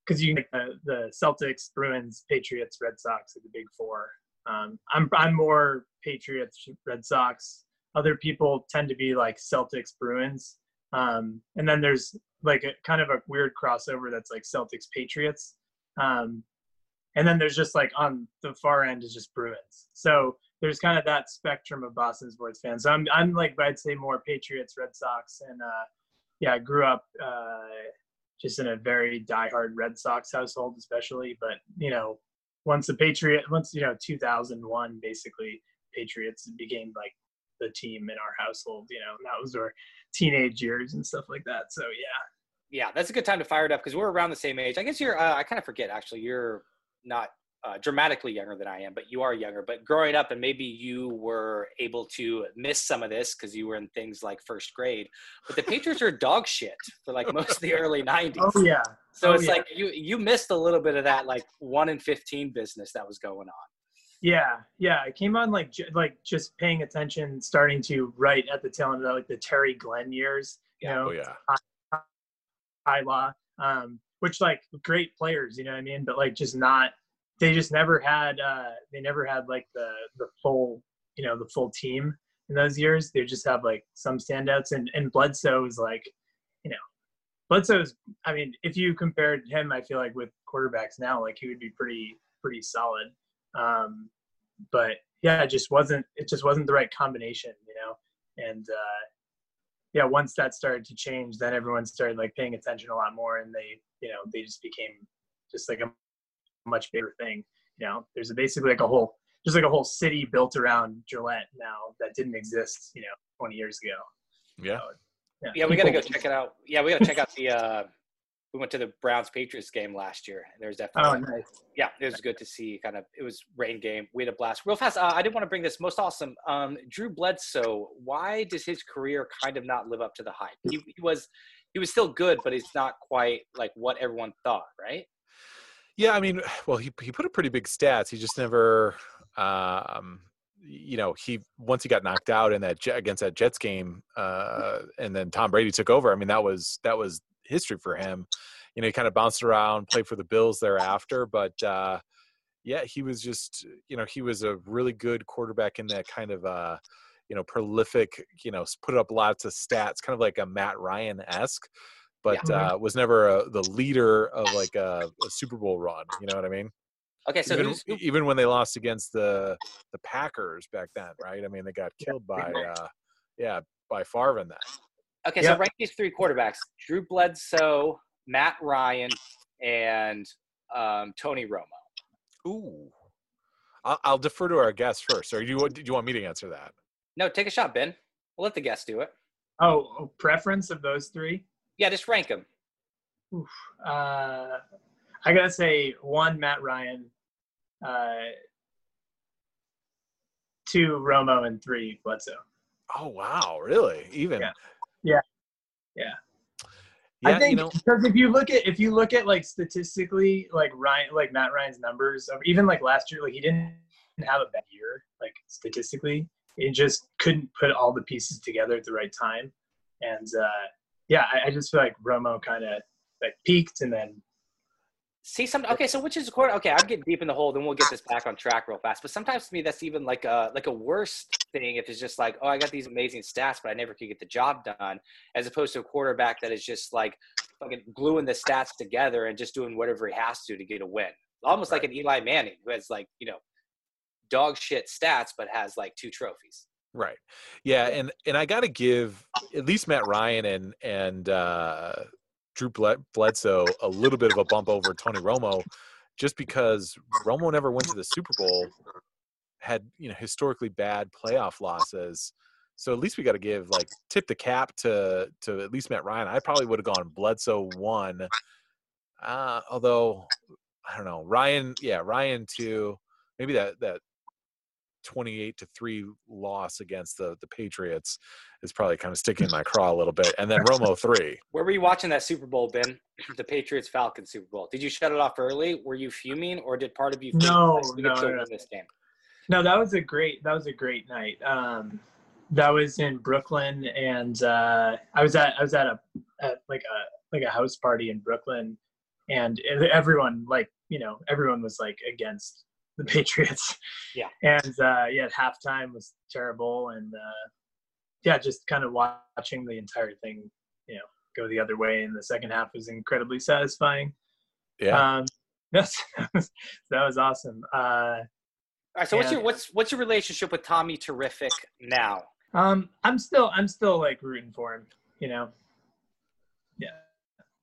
because you like the, the Celtics, Bruins, Patriots, Red Sox are the big four. Um, I'm I'm more Patriots, Red Sox. Other people tend to be like Celtics, Bruins, um, and then there's like a kind of a weird crossover that's like Celtics, Patriots. Um, and then there's just like on the far end is just Bruins. So there's kind of that spectrum of Boston sports fans. So I'm I'm like I'd say more Patriots, Red Sox, and uh, yeah, I grew up uh, just in a very diehard Red Sox household, especially. But you know, once the Patriot, once you know, 2001, basically Patriots became like the team in our household. You know, and that was our teenage years and stuff like that. So yeah, Yeah, that's a good time to fire it up because we're around the same age. I guess you're. Uh, I kind of forget actually. You're not uh, dramatically younger than I am, but you are younger. But growing up, and maybe you were able to miss some of this because you were in things like first grade. But the Patriots are dog shit for like most of the early '90s. oh yeah. So Oh, it's yeah. like you you missed a little bit of that like one in fifteen business that was going on. Yeah, yeah. I came on like ju- like just paying attention, starting to write at the tail end of like the Terry Glenn years. You Yeah. know, Oh yeah. Ty Law, um, which like great players, you know what I mean? But like just not, they just never had, uh, they never had like the the full, you know, the full team in those years. They just have like some standouts, and and Bledsoe was like, you know, Bledsoe's. I mean, if you compared him, I feel like with quarterbacks now, like he would be pretty pretty solid. Um, but yeah, it just wasn't it just wasn't the right combination, you know, and. uh yeah, once that started to change, then everyone started like paying attention a lot more, and they, you know, they just became just like a much bigger thing. You know, there's basically like a whole, just like a whole city built around Gillette now that didn't exist, you know, 20 years ago. Yeah. Yeah, we got to go check it out. Yeah, we got to check out the. uh We went to the Browns Patriots game last year. and was definitely Oh, nice. yeah, it was good to see. Kind of, it was rain game. We had a blast. Real fast, uh, I did want to bring this most awesome. Um, Drew Bledsoe. Why does his career kind of not live up to the hype? He, he was, he was still good, but it's not quite like what everyone thought, right? Yeah, I mean, well, he he put up pretty big stats. He just never, um, you know, he once he got knocked out in that against that Jets game, uh, and then Tom Brady took over. I mean, that was that was history for him. You know, he kind of bounced around, played for the Bills thereafter, but uh, yeah, he was just, you know, he was a really good quarterback in that kind of, uh, you know, prolific, you know, put up lots of stats, kind of like a Matt Ryan esque. But Yeah. uh, was never a, the leader of like a, a Super Bowl run. You know what I mean? Okay, so even, even when they lost against the the Packers back then, right? I mean, they got killed by uh, yeah by Favre in that. Okay, Yeah. so rank these three quarterbacks: Drew Bledsoe, Matt Ryan, and um, Tony Romo. Ooh, I'll, I'll defer to our guest first. Or do you want- do you want me to answer that? No, take a shot, Ben. We'll let the guest do it. Oh, oh, preference of those three? Yeah, just rank them. Oof. Uh, I gotta say one, Matt Ryan, uh, two, Romo, and three, Bledsoe. Oh wow, really? Even Yeah. Yeah. Yeah. yeah. I think you know, because if you look at if you look at like statistically, like Ryan, like Matt Ryan's numbers, of even like last year, like he didn't have a bad year, like statistically. He just couldn't put all the pieces together at the right time, and uh, yeah, I, I just feel like Romo kind of like peaked and then See some okay, so which is quarter? Okay, I'm getting deep in the hole. Then we'll get this back on track real fast. But sometimes to me, that's even like a like a worse thing if it's just like, oh, I got these amazing stats, but I never could get the job done, as opposed to a quarterback that is just like fucking gluing the stats together and just doing whatever he has to to get a win. Almost like an Eli Manning who has like you know dog shit stats, but has like two trophies. right? Yeah, and and I got to give at least Matt Ryan and and uh, Drew Bledsoe a little bit of a bump over Tony Romo, just because Romo never went to the Super Bowl, had you know historically bad playoff losses. So at least we got to give like tip the cap to to at least Matt Ryan. I probably would have gone Bledsoe one, uh, although I don't know Ryan. Yeah, Ryan two. Maybe that that 28 to 3 loss against the the Patriots is probably kind of sticking in (laughs) my craw a little bit. And then Romo (laughs) 3. Where were you watching that Super Bowl, Ben? (clears throat) The Patriots Falcons Super Bowl. Did you shut it off early? Were you fuming, or did part of you? think, No, like, we could no, no. this game? No, that was a great that was a great night. Um, that was in Brooklyn, and uh, I was at I was at a at like a like a house party in Brooklyn, and everyone like you know everyone was like against (laughs) the Patriots. Yeah. And uh, yeah, halftime was terrible, and uh, yeah, just kind of watching the entire thing, you know, go the other way in the second half was incredibly satisfying. Yeah. Um, (laughs) that's that was awesome. Uh, All right. So what's your what's what's your relationship with Tommy Terrific now? Um, I'm still, I'm still like rooting for him. You know. Yeah,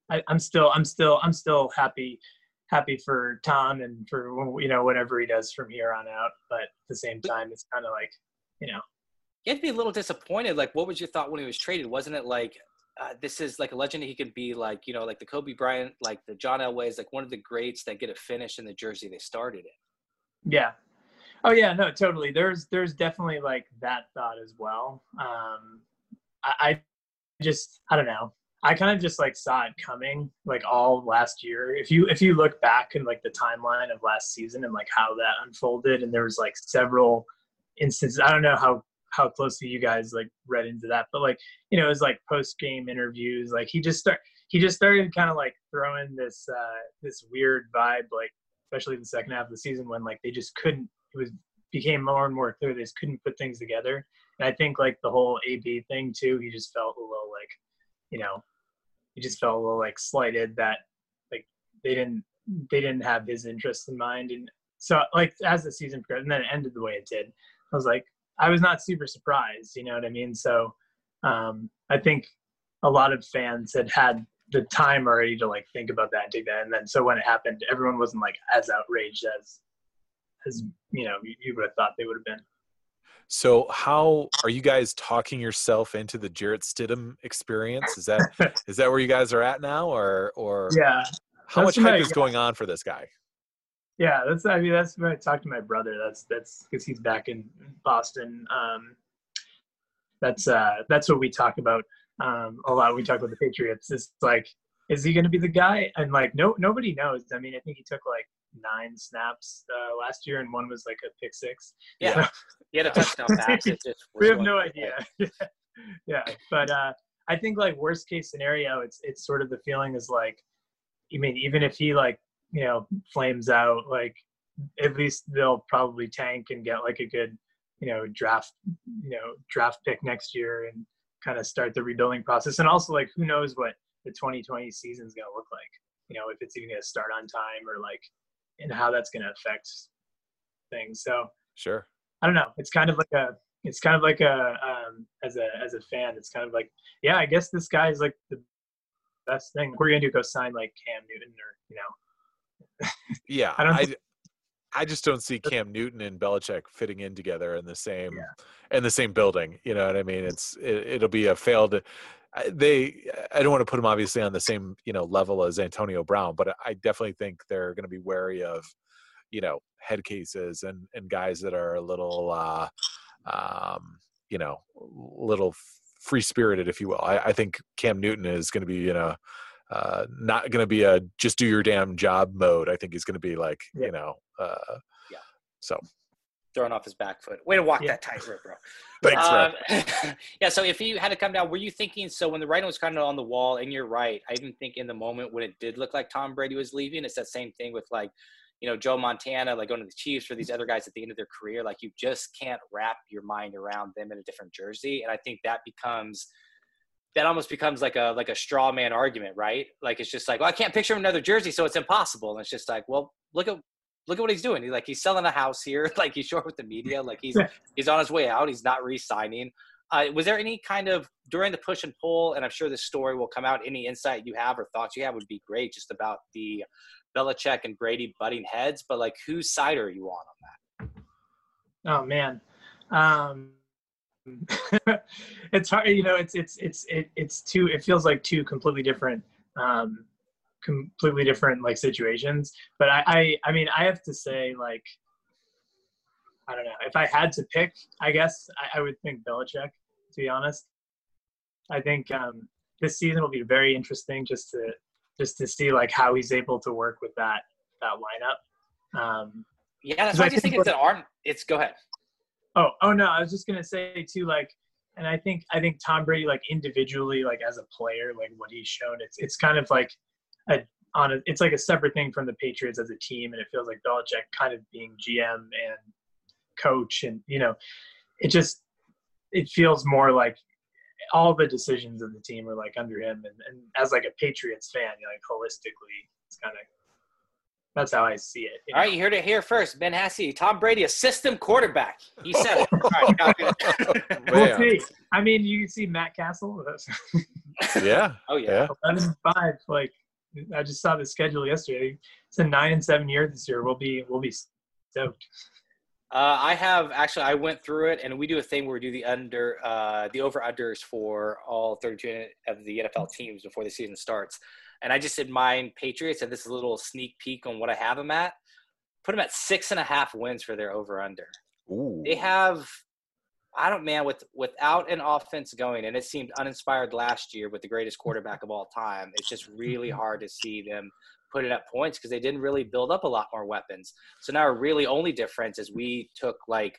I, I'm still, I'm still, I'm still happy, happy for Tom and for you know whatever he does from here on out. But at the same time, it's kind of like, you know, You had to be a little disappointed. Like, what was your thought when he was traded? Wasn't it like uh, this is like a legend? He could be like you know like the Kobe Bryant, like the John Elway is like one of the greats that get a finish in the jersey they started in. yeah. Oh yeah, no, totally. There's, there's definitely like that thought as well. Um, I, I just, I don't know. I kind of just like saw it coming like all last year. If you if you look back in like the timeline of last season and like how that unfolded, and there was like several instances. I don't know how how closely you guys like read into that, but like you know, it was like post game interviews. Like he just start he just started kind of like throwing this uh this weird vibe, like especially the second half of the season when like they just couldn't. It was became more and more clear they just couldn't put things together. And I think like the whole AB thing too, he just felt a little like, you know, he just felt a little like slighted that like they didn't they didn't have his interests in mind. And so like as the season progressed and then it ended the way it did, I was like, I was not super surprised, you know what I mean? So um I think a lot of fans had had the time already to like think about that and take that. And then so when it happened, everyone wasn't like as outraged as as you know you, you would have thought they would have been. So how are you guys talking yourself into the Jarrett Stidham experience? Is that (laughs) is that where you guys are at now, or or Yeah, how much hype right, is going on for this guy? yeah. That's I mean that's when I talked to my brother. That's that's because he's back in Boston. Um, that's uh that's what we talk about um a lot. We talk about the Patriots. It's like, is he going to be the guy? And like no nobody knows. I mean, I think he took like nine snaps uh, last year, and one was like a pick six. Yeah, he had a touchdown pass. It just (laughs) we have no idea. (laughs) yeah, but uh, I think like worst case scenario, it's it's sort of the feeling is like, I mean, even if he like you know flames out, like at least they'll probably tank and get like a good you know draft you know draft pick next year and kind of start the rebuilding process. And also like who knows what the 2020 season is going to look like? You know, if it's even going to start on time or like and how that's going to affect things. So Sure. I don't know. It's kind of like a it's kind of like a um as a as a fan, it's kind of like, yeah, I guess this guy is like the best thing. We're gonna do go sign like Cam Newton or you know. (laughs) Yeah, I don't I, I just don't see Cam Newton and Belichick fitting in together in the same in the same building. You know what I mean? It's it, it'll be a failed. I- They I don't want to put them obviously on the same you know level as Antonio Brown, but I definitely think they're going to be wary of you know head cases and and guys that are a little uh, um, you know little free spirited, if you will. I, I think Cam Newton is going to be you know. Uh, not going to be a just do your damn job mode. I think he's going to be like, Yeah. you know, uh, Yeah. So Throwing off his back foot. Way to walk Yeah. that tightrope, bro. (laughs) thanks, man. Um, (laughs) yeah, so if you had to come down, were you thinking so when the writing was kind of on the wall, and you're right, I even think in the moment when it did look like Tom Brady was leaving, it's that same thing with like, you know, Joe Montana, like going to the Chiefs or these other guys at the end of their career, like you just can't wrap your mind around them in a different jersey. And I think that becomes that almost becomes like a like a straw man argument, right? Like it's just like, well, I can't picture him in another jersey, so it's impossible. And it's just like, well, look at look at what he's doing. He's like he's selling a house here, (laughs) like he's short with the media, like he's he's on his way out. He's not re-signing. Uh, was there any kind of during the push and pull, and I'm sure this story will come out. Any insight you have or thoughts you have would be great, just about the Belichick and Brady butting heads. But like, whose side are you on on that? Oh man. Um (laughs) it's hard you know it's it's it's it, it's two it feels like two completely different um completely different like situations but I, I i mean i have to say like I don't know. If I had to pick, I guess I, I would think Belichick. To be honest, I think um, this season will be very interesting just to just to see like how he's able to work with that that lineup. Um, Yeah, that's why I just think think it's an arm. It's go ahead. Oh, oh no, I was just gonna say too, like, and I think I think Tom Brady, like individually, like as a player, like what he's shown, it's it's kind of like a on a, it's like a separate thing from the Patriots as a team, and it feels like Belichick kind of being GM and coach, and you know, it just it feels more like all the decisions of the team are like under him, and, and as like a Patriots fan, you know, like holistically, it's kind of that's how I see it. you know? right, you heard it here first. Ben Hassey, Tom Brady, a system quarterback. He said it. All right, copy. (laughs) We'll see. I mean, you see Matt Cassel. (laughs) Yeah. Oh yeah. Yeah. 11. Like I just saw the schedule yesterday. It's a nine and seven year this year. We'll be we'll be stoked. Uh, I have actually. I went through it, and we do a thing where we do the under, uh, the over unders for all 32 of the NFL teams before the season starts. And I just did mine Patriots, and this is a little sneak peek on what I have them at. Put them at six and a half wins for their over under. They have, I don't man, with without an offense going, and it seemed uninspired last year with the greatest quarterback of all time. It's just really mm-hmm. hard to see them putting up points because they didn't really build up a lot more weapons. So now our really only difference is we took like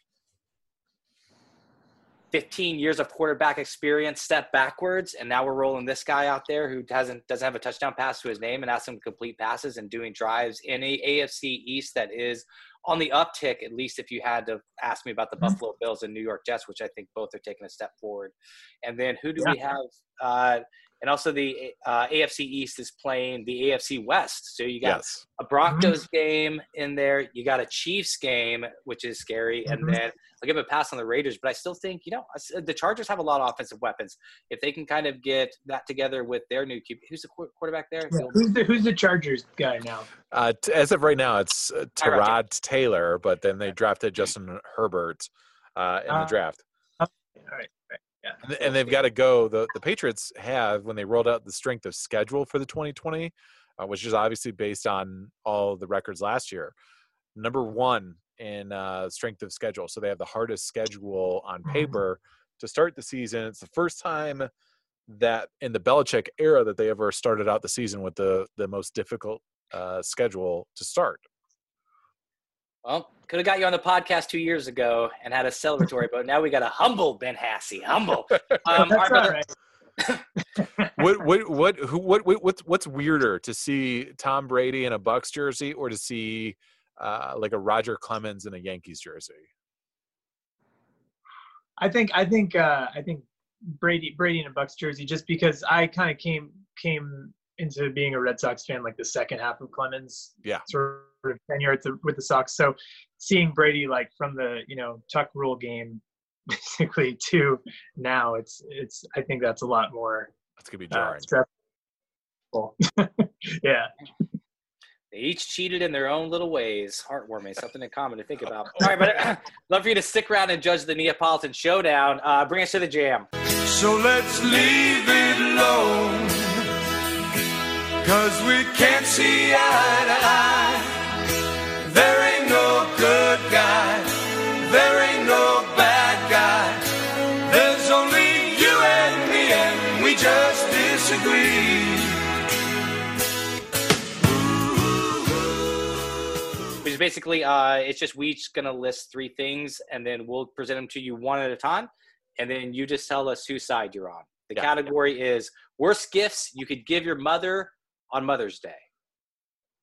15 years of quarterback experience, step backwards, and now we're rolling this guy out there who doesn't doesn't have a touchdown pass to his name and ask him to complete passes and doing drives in a AFC East that is on the uptick. At least if you had to ask me about the Buffalo Bills and New York Jets, which I think both are taking a step forward. And then who do we have? Uh, and also the uh, AFC East is playing the AFC West. So you got Yes. a Broncos game in there. You got a Chiefs game, which is scary, and Mhm. then I'll give a pass on the Raiders. But I still think you know the Chargers have a lot of offensive weapons. If they can kind of get that together with their new QB, who's the qu- quarterback there? Yeah. Who's the who's the Chargers guy now? Uh, t- as of right now, it's uh, Tyrod Tyrod Taylor, but then they drafted Justin Herbert uh, in the Uh, draft. All right. And, th- and they've got to go. The, the Patriots have, when they rolled out the strength of schedule for the 2020, uh, which is obviously based on all the records last year, number one in uh, strength of schedule. So they have the hardest schedule on paper to start the season. It's the first time that in the Belichick era that they ever started out the season with the, the most difficult uh, schedule to start. Well, could have got you on the podcast two years ago and had a celebratory, but now we got a humble Ben Hassey. Humble. (laughs) Um, That's all brother. right. what what what who what, what what's what's weirder to see Tom Brady in a Bucs jersey or to see uh, like a Roger Clemens in a Yankees jersey? I think I think uh, I think Brady Brady in a Bucs jersey just because I kind of came came into being a Red Sox fan like the second half of Clemens Yeah. sort of tenure at the, with the Sox. So seeing Brady like from the you know Tuck Rule game (laughs) basically to now it's it's I think that's a lot more That's gonna be uh, jarring. stressful. (laughs) yeah. They each cheated in their own little ways. Heartwarming, something in common to think about. All right, but (clears throat) love for you to stick around and judge the Neapolitan Showdown. Uh, bring us to the jam. So let's leave it alone. Cause we can't see eye to eye. Basically, uh, it's just we each gonna list three things, and then we'll present them to you one at a time, and then you just tell us whose side you're on. The Yeah. category is worst gifts you could give your mother on Mother's Day.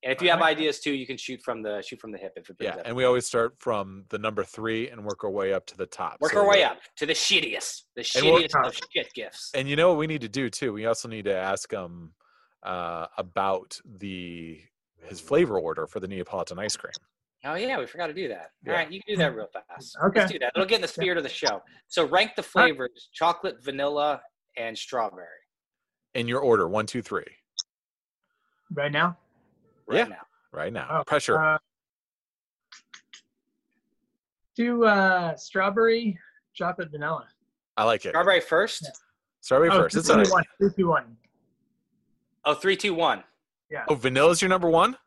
And if you have ideas too, you can shoot from the shoot from the hip if it Yeah, up. and we always start from the number three and work our way up to the top. Work So our way up to the shittiest, the we'll- shittiest of shit gifts. And you know what we need to do too? We also need to ask him uh, about the his flavor order for the Neapolitan ice cream. Oh yeah, we forgot to do that. Yeah. All right, you can do that real fast. Okay. Let's do that. It'll get in the spirit of the show. So rank the flavors: chocolate, vanilla, and strawberry. In your order, one, two, three. Right now. Right Yeah. now. Right now, Oh, pressure. Uh, do uh, strawberry, chocolate, vanilla. I like it. Strawberry first. Strawberry oh, first. It's three, all two, right. one, three, two, one. Oh, three, two, one. Oh, vanilla's your number one.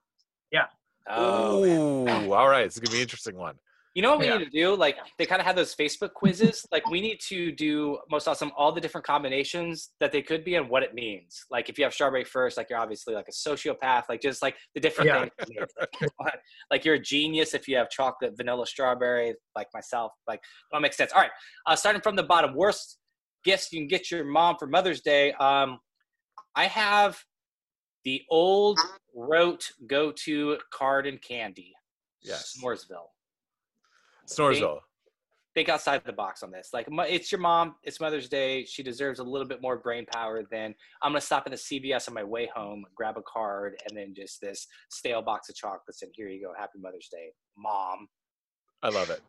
Yeah. Oh. Ooh, all right. It's gonna be an interesting one. You know what we Yeah. need to do? Like they kind of have those Facebook quizzes. like we need to do most awesome all the different combinations that they could be and what it means. Like if you have strawberry first, like you're obviously like a sociopath. Like just like the different Yeah. things. (laughs) like you're a genius if you have chocolate, vanilla, strawberry. Like myself. Like that makes sense. All right, uh, starting from the bottom. Worst gifts you can get your mom for Mother's Day. Um, I have the old rote go-to card and candy. Yes. Snoresville Snoresville. think outside the box on this. Like, it's your mom. It's Mother's Day. She deserves a little bit more brain power than I'm gonna stop at the CVS on my way home, grab a card, and then just this stale box of chocolates, and here you go. Happy Mother's Day, mom. I love it.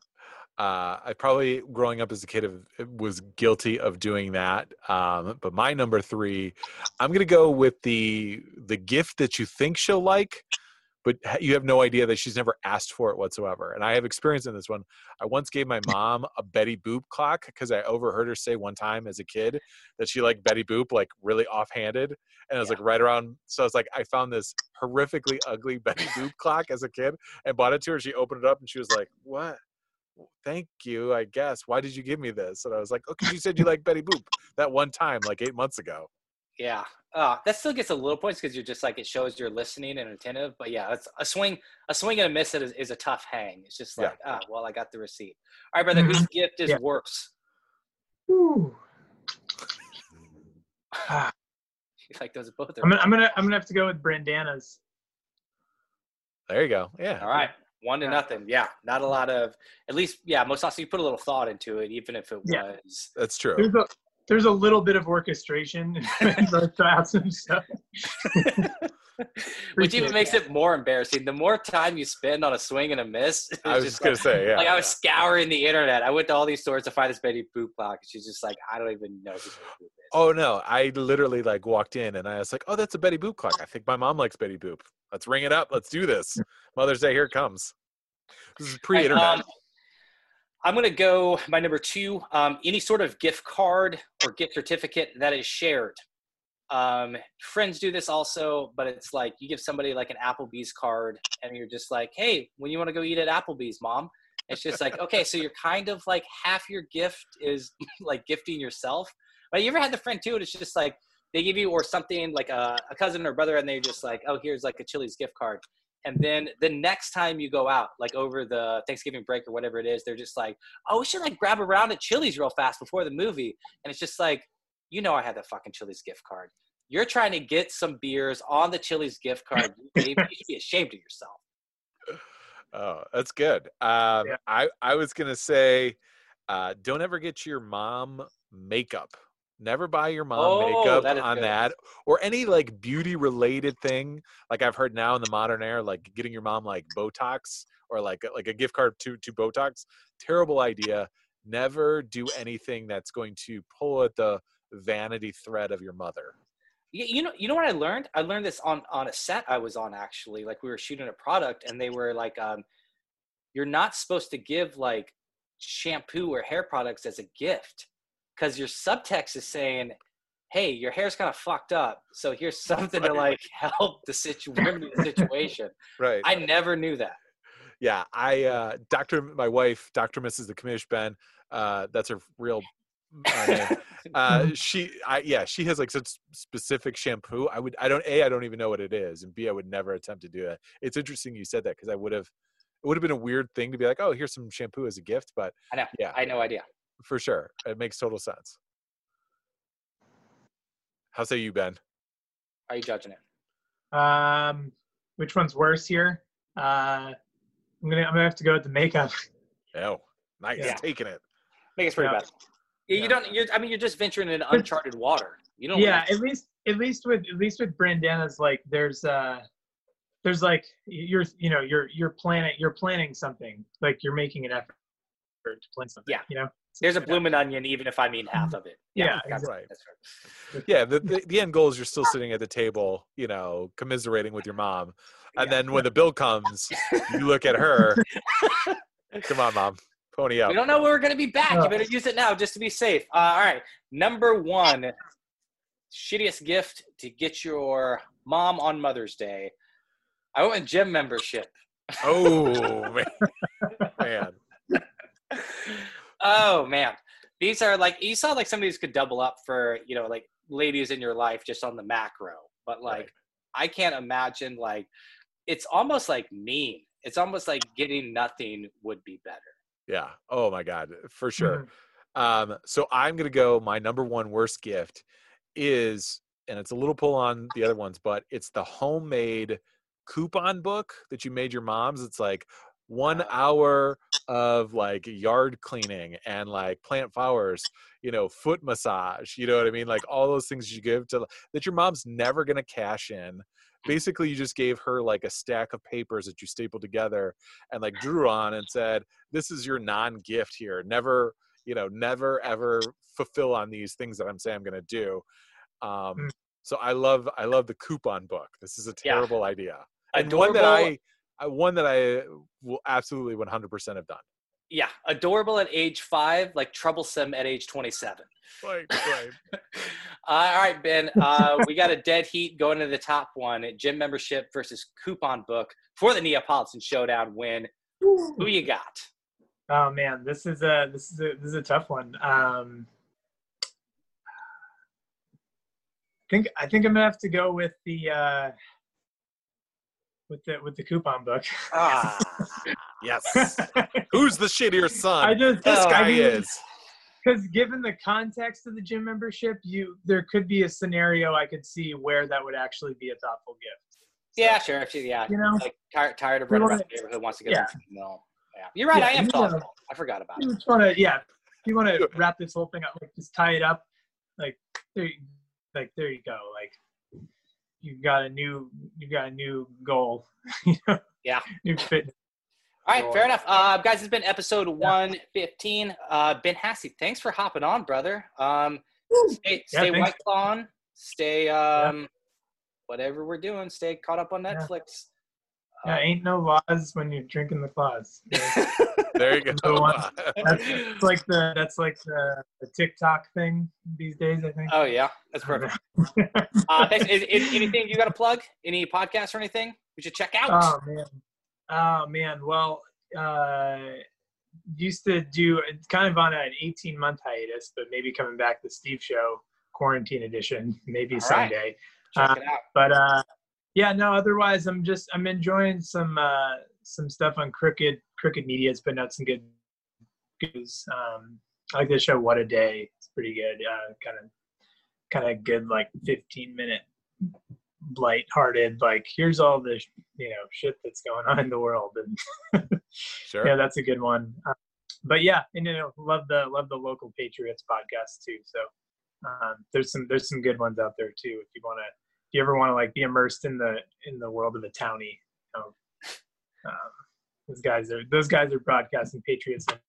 Uh, I probably growing up as a kid of, was guilty of doing that. Um, but my number three, I'm gonna go with the the gift that you think she'll like, but you have no idea that she's never asked for it whatsoever. And I have experience in this one. I once gave my (laughs) mom a Betty Boop clock because I overheard her say one time as a kid that she liked Betty Boop like really offhanded, and I was Yeah. like right around. So I was like, I found this horrifically ugly (laughs) Betty Boop clock as a kid and bought it to her. She opened it up and she was like, "What? Thank you, I guess. Why did you give me this?" And I was like, "Oh, because you said you (laughs) like Betty Boop that one time, like eight months ago." Yeah, uh, that still gets a little points because you're just like it shows you're listening and attentive. But yeah, it's a swing, a swing and a miss is, is a tough hang. It's just Yeah. like, ah, well, I got the receipt. All right, brother, whose gift is Yeah. worse? Ooh. (laughs) (sighs) Like those both are. I'm gonna, I'm gonna, I'm gonna have to go with Brandana's. There you go. Yeah. All right, one to Yeah. nothing. Yeah, not a lot of. At least, yeah, most often you put a little thought into it, even if it Yeah. was. That's true. There's a, there's a little bit of orchestration (laughs) in both shots and stuff. (laughs) Which even makes it more embarrassing. The more time you spend on a swing and a miss, (laughs) I was just gonna like, say, yeah. like I was scouring the internet. I went to all these stores to find this Betty Boop clock, and she's just like, I don't even know who Betty Boop is. Oh no, I literally like walked in and I was like, "Oh, that's a Betty Boop clock. I think my mom likes Betty Boop. Let's ring it up. Let's do this. Mother's Day, here it comes." This is pre-internet. um, I'm gonna go my number two. Um, any sort of gift card or gift certificate that is shared. Um, friends do this also, but it's like you give somebody like an Applebee's card, and you're just like, "Hey, when you want to go eat at Applebee's, mom?" It's just like, okay, so you're kind of like half your gift is (laughs) like gifting yourself. But you ever had the friend too? And it's just like they give you or something like a, a cousin or brother, and they're just like, "Oh, here's like a Chili's gift card." And then the next time you go out, like over the Thanksgiving break or whatever it is, they're just like, "Oh, we should like grab a round at Chili's real fast before the movie." And it's just like, you know, I had the fucking Chili's gift card. You're trying to get some beers on the Chili's gift card. You (laughs) baby. you should be ashamed of yourself. Oh, that's good. Um, Yeah. I I was gonna say, uh, don't ever get your mom makeup. Never buy your mom Oh, makeup that is on good. that, or any like beauty related thing. Like I've heard now in the modern era, like getting your mom like Botox or like like a gift card to to Botox. Terrible idea. Never do anything that's going to pull at the vanity thread of your mother. You, you know, you know what I learned? I learned this on on a set I was on actually. Like we were shooting a product, and they were like, um, "You're not supposed to give like shampoo or hair products as a gift, because your subtext is saying." Hey, your hair's kind of fucked up, so here's something to like (laughs) help the situ- the situation. Right. I never knew that. yeah i uh dr my wife dr mrs the commish ben uh that's her real uh, (laughs) uh she i yeah she has like such specific shampoo i would i don't a i don't even know what it is and b i would never attempt to do it it's interesting you said that because i would have it would have been a weird thing to be like oh here's some shampoo as a gift but I know. yeah I had no idea. for sure it makes total sense how say you ben Are you judging it? Um, which one's worse here? Uh, I'm gonna, I'm gonna have to go with the makeup. oh nice Yeah. taking it I think it's pretty Yeah. bad. Yeah, you don't. You're, I mean, you're just venturing in uncharted water. You don't. yeah, like- at least, at least with, at least with Brandana's, like, there's, uh, there's like you're, you know, you're, you're planning, you're planning something. Like you're making an effort to plan something. Yeah. You know. There's a blooming onion, even if I mean half of it. Yeah, that's, right. that's fair. yeah the, the, the end goal is you're still sitting at the table you know commiserating with your mom and Yeah. then when the bill comes you look at her (laughs) come on mom pony up We don't know when we're going to be back. You Uh. better use it now just to be safe. Uh, all right. Number one, shittiest gift to get your mom on Mother's Day. I went with gym membership. oh (laughs) man man oh man, these are like you saw like some of these could double up for you know like ladies in your life just on the macro, but like Right. I can't imagine like it's almost like mean. It's almost like getting nothing would be better. Yeah. Oh my God, for sure. Um, so I'm gonna go. My number one worst gift is, and it's a little pull on the other ones, but it's the homemade coupon book that you made your mom's. It's like one Uh. hour of like yard cleaning and like plant flowers, you know, foot massage. You know what I mean? Like all those things you give to that your mom's never gonna cash in. Basically, you just gave her like a stack of papers that you stapled together and like (laughs) drew on and said, "This is your non-gift here. Never." you know never ever fulfill on these things that i'm saying i'm going to do um Mm. so i love i love the coupon book this is a Yeah. terrible idea and one that i I- one that i will absolutely 100% have done Yeah, adorable at age five, like troublesome at age twenty-seven. right right (laughs) Uh, all right, Ben. Uh, we got a dead heat going to the top one. Gym membership versus coupon book for the Neapolitan Showdown win. Who you got? Oh man, this is a this is a this is a tough one. Um, I think I think I'm gonna have to go with the uh, with the with the coupon book. Ah, yes (laughs) who's the shittier son I just this Oh, guy I mean, is because given the context of the gym membership, you there could be a scenario I could see where that would actually be a thoughtful gift. yeah, sure. Actually, yeah. You know, Like tired, tired of running around wanna- the neighborhood, wants to get Yeah. something. No, yeah. You're right. Yeah, I am you know. thoughtful. I forgot about you it. just want to yeah, if you want to wrap this whole thing up, like just tie it up, like there, you- like there you go, like you've got a new you've got a new goal, (laughs) you know, Yeah. (laughs) new fitness. All right, Sure. fair enough. Uh, guys, it's been episode 115. Uh, ben Hassey, thanks for hopping on, brother. Um, stay Yeah, stay thanks. white clawing. Stay um, whatever we're doing. Stay caught up on Yeah. Netflix. Yeah, ain't no laws when you're drinking the claws. (laughs) there you The (laughs) go one- That's like the that's like the, the TikTok thing these days. I think. oh yeah, that's perfect. (laughs) Uh, thanks. Is, is, anything you got to plug? Any podcasts or anything we should check out? Oh man, oh man. Well, uh, used to do kind of on an 18 month hiatus, but maybe coming back the Steve Show quarantine edition, maybe All right. someday. check uh, it out. But uh, yeah, no. Otherwise, I'm just I'm enjoying some uh, some stuff on Crooked Crooked Media. It's been out some good goes. Um, I like the show What a Day. It's pretty good. Uh, kind of kind of good like 15 minute light-hearted like here's all the you know shit that's going on in the world and (laughs) sure yeah that's a good one uh, but yeah and you know love the love the local patriots podcast too so um, there's some there's some good ones out there too if you want to you ever want to like be immersed in the in the world of the townie you know, um, those guys are those guys are broadcasting patriots and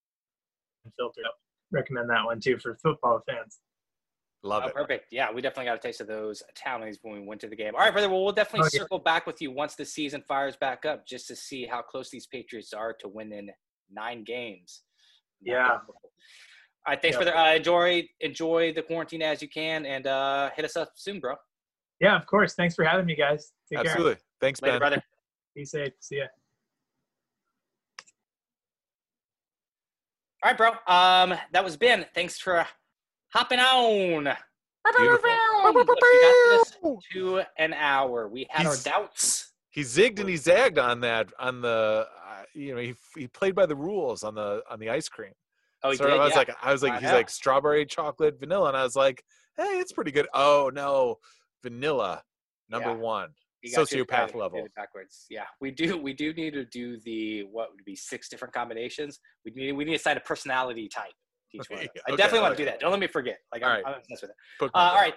filtered up recommend that one too for football fans love Oh, it perfect. Yeah, we definitely got a taste of those townies when we went to the game. All right, brother. Well, we'll definitely Oh, yeah. circle back with you once the season fires back up, just to see how close these Patriots are to winning nine games. Yeah. All right, thanks, Yeah. brother. Uh, enjoy enjoy the quarantine as you can, and uh, hit us up soon, bro. Yeah of course thanks for having me guys Take care. absolutely thanks Later, ben brother. be safe see ya All right, bro. Um, that was Ben. Thanks for hopping on. Beautiful. Look, we got this to an hour. We had He's- our doubts. he zigged and he zagged on that on the uh, you know he he played by the rules on the on the ice cream Oh, he Sort did. I was yeah. like I was like I he's know. like strawberry chocolate vanilla and I was like hey it's pretty good oh no vanilla number Yeah. one You got to sociopath level. Backwards. Yeah, we do. We do need to do the what would be six different combinations. We need. We need to assign a personality type. to Each one. Okay. (laughs) I okay, definitely want to do that. Don't let me forget. Like, I'm, All right. I'm obsessed with it. Uh, all right.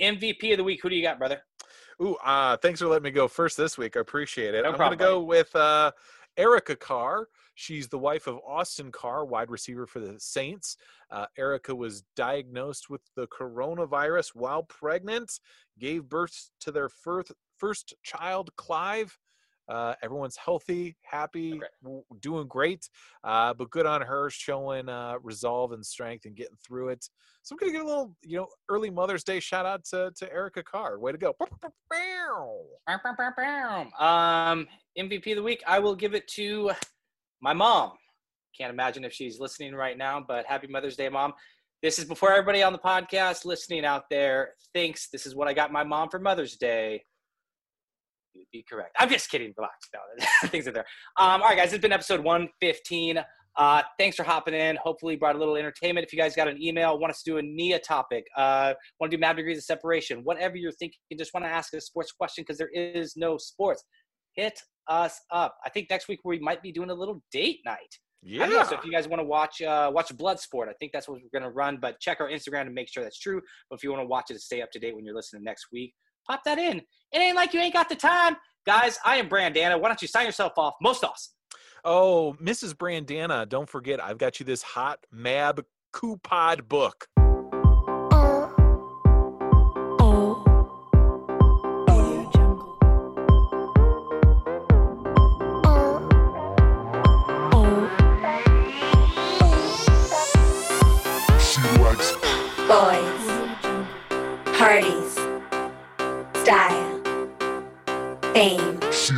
MVP of the week. Who do you got, brother? Ooh, uh, thanks for letting me go first this week. I appreciate it. No I'm going to go with uh, Erica Carr. She's the wife of Austin Carr, wide receiver for the Saints. Uh, Erica was diagnosed with the coronavirus while pregnant, gave birth to their first, first child, Clive. Uh, everyone's healthy, happy, Okay. w- doing great. Uh, but good on her, showing uh, resolve and strength and getting through it. So I'm gonna get a little, you know, early Mother's Day shout out to, to Erica Carr. Way to go! Um, MVP of the week. I will give it to my mom. Can't imagine if she's listening right now, but happy Mother's Day, mom. This is before everybody on the podcast listening out there thinks this is what I got my mom for Mother's Day. You'd be correct. I'm just kidding. Relax. No, (laughs) things are there. Um, all right, guys, it's been episode 115. Uh, thanks for hopping in. Hopefully, brought a little entertainment. If you guys got an email, want us to do a NIA topic, uh, want to do mad degrees of separation, whatever you're thinking, just want to ask a sports question because there is no sports, hit us up. I think next week we might be doing a little date night. Don't know, so if you guys want to watch uh, watch Bloodsport, I think that's what we're going to run. But check our Instagram to make sure that's true. But if you want to watch it to stay up to date when you're listening next week, pop that in. It ain't like you ain't got the time, guys. I am Brandana. Why don't you sign yourself off? Most awesome. Oh, Mrs. Brandana, don't forget, I've got you this hot Mab Coupod book.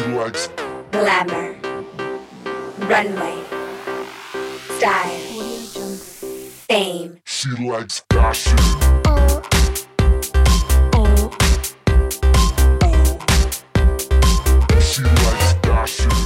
likes glamour, runway, style, fame. She likes fashion. Oh. Oh. Oh. She likes fashion.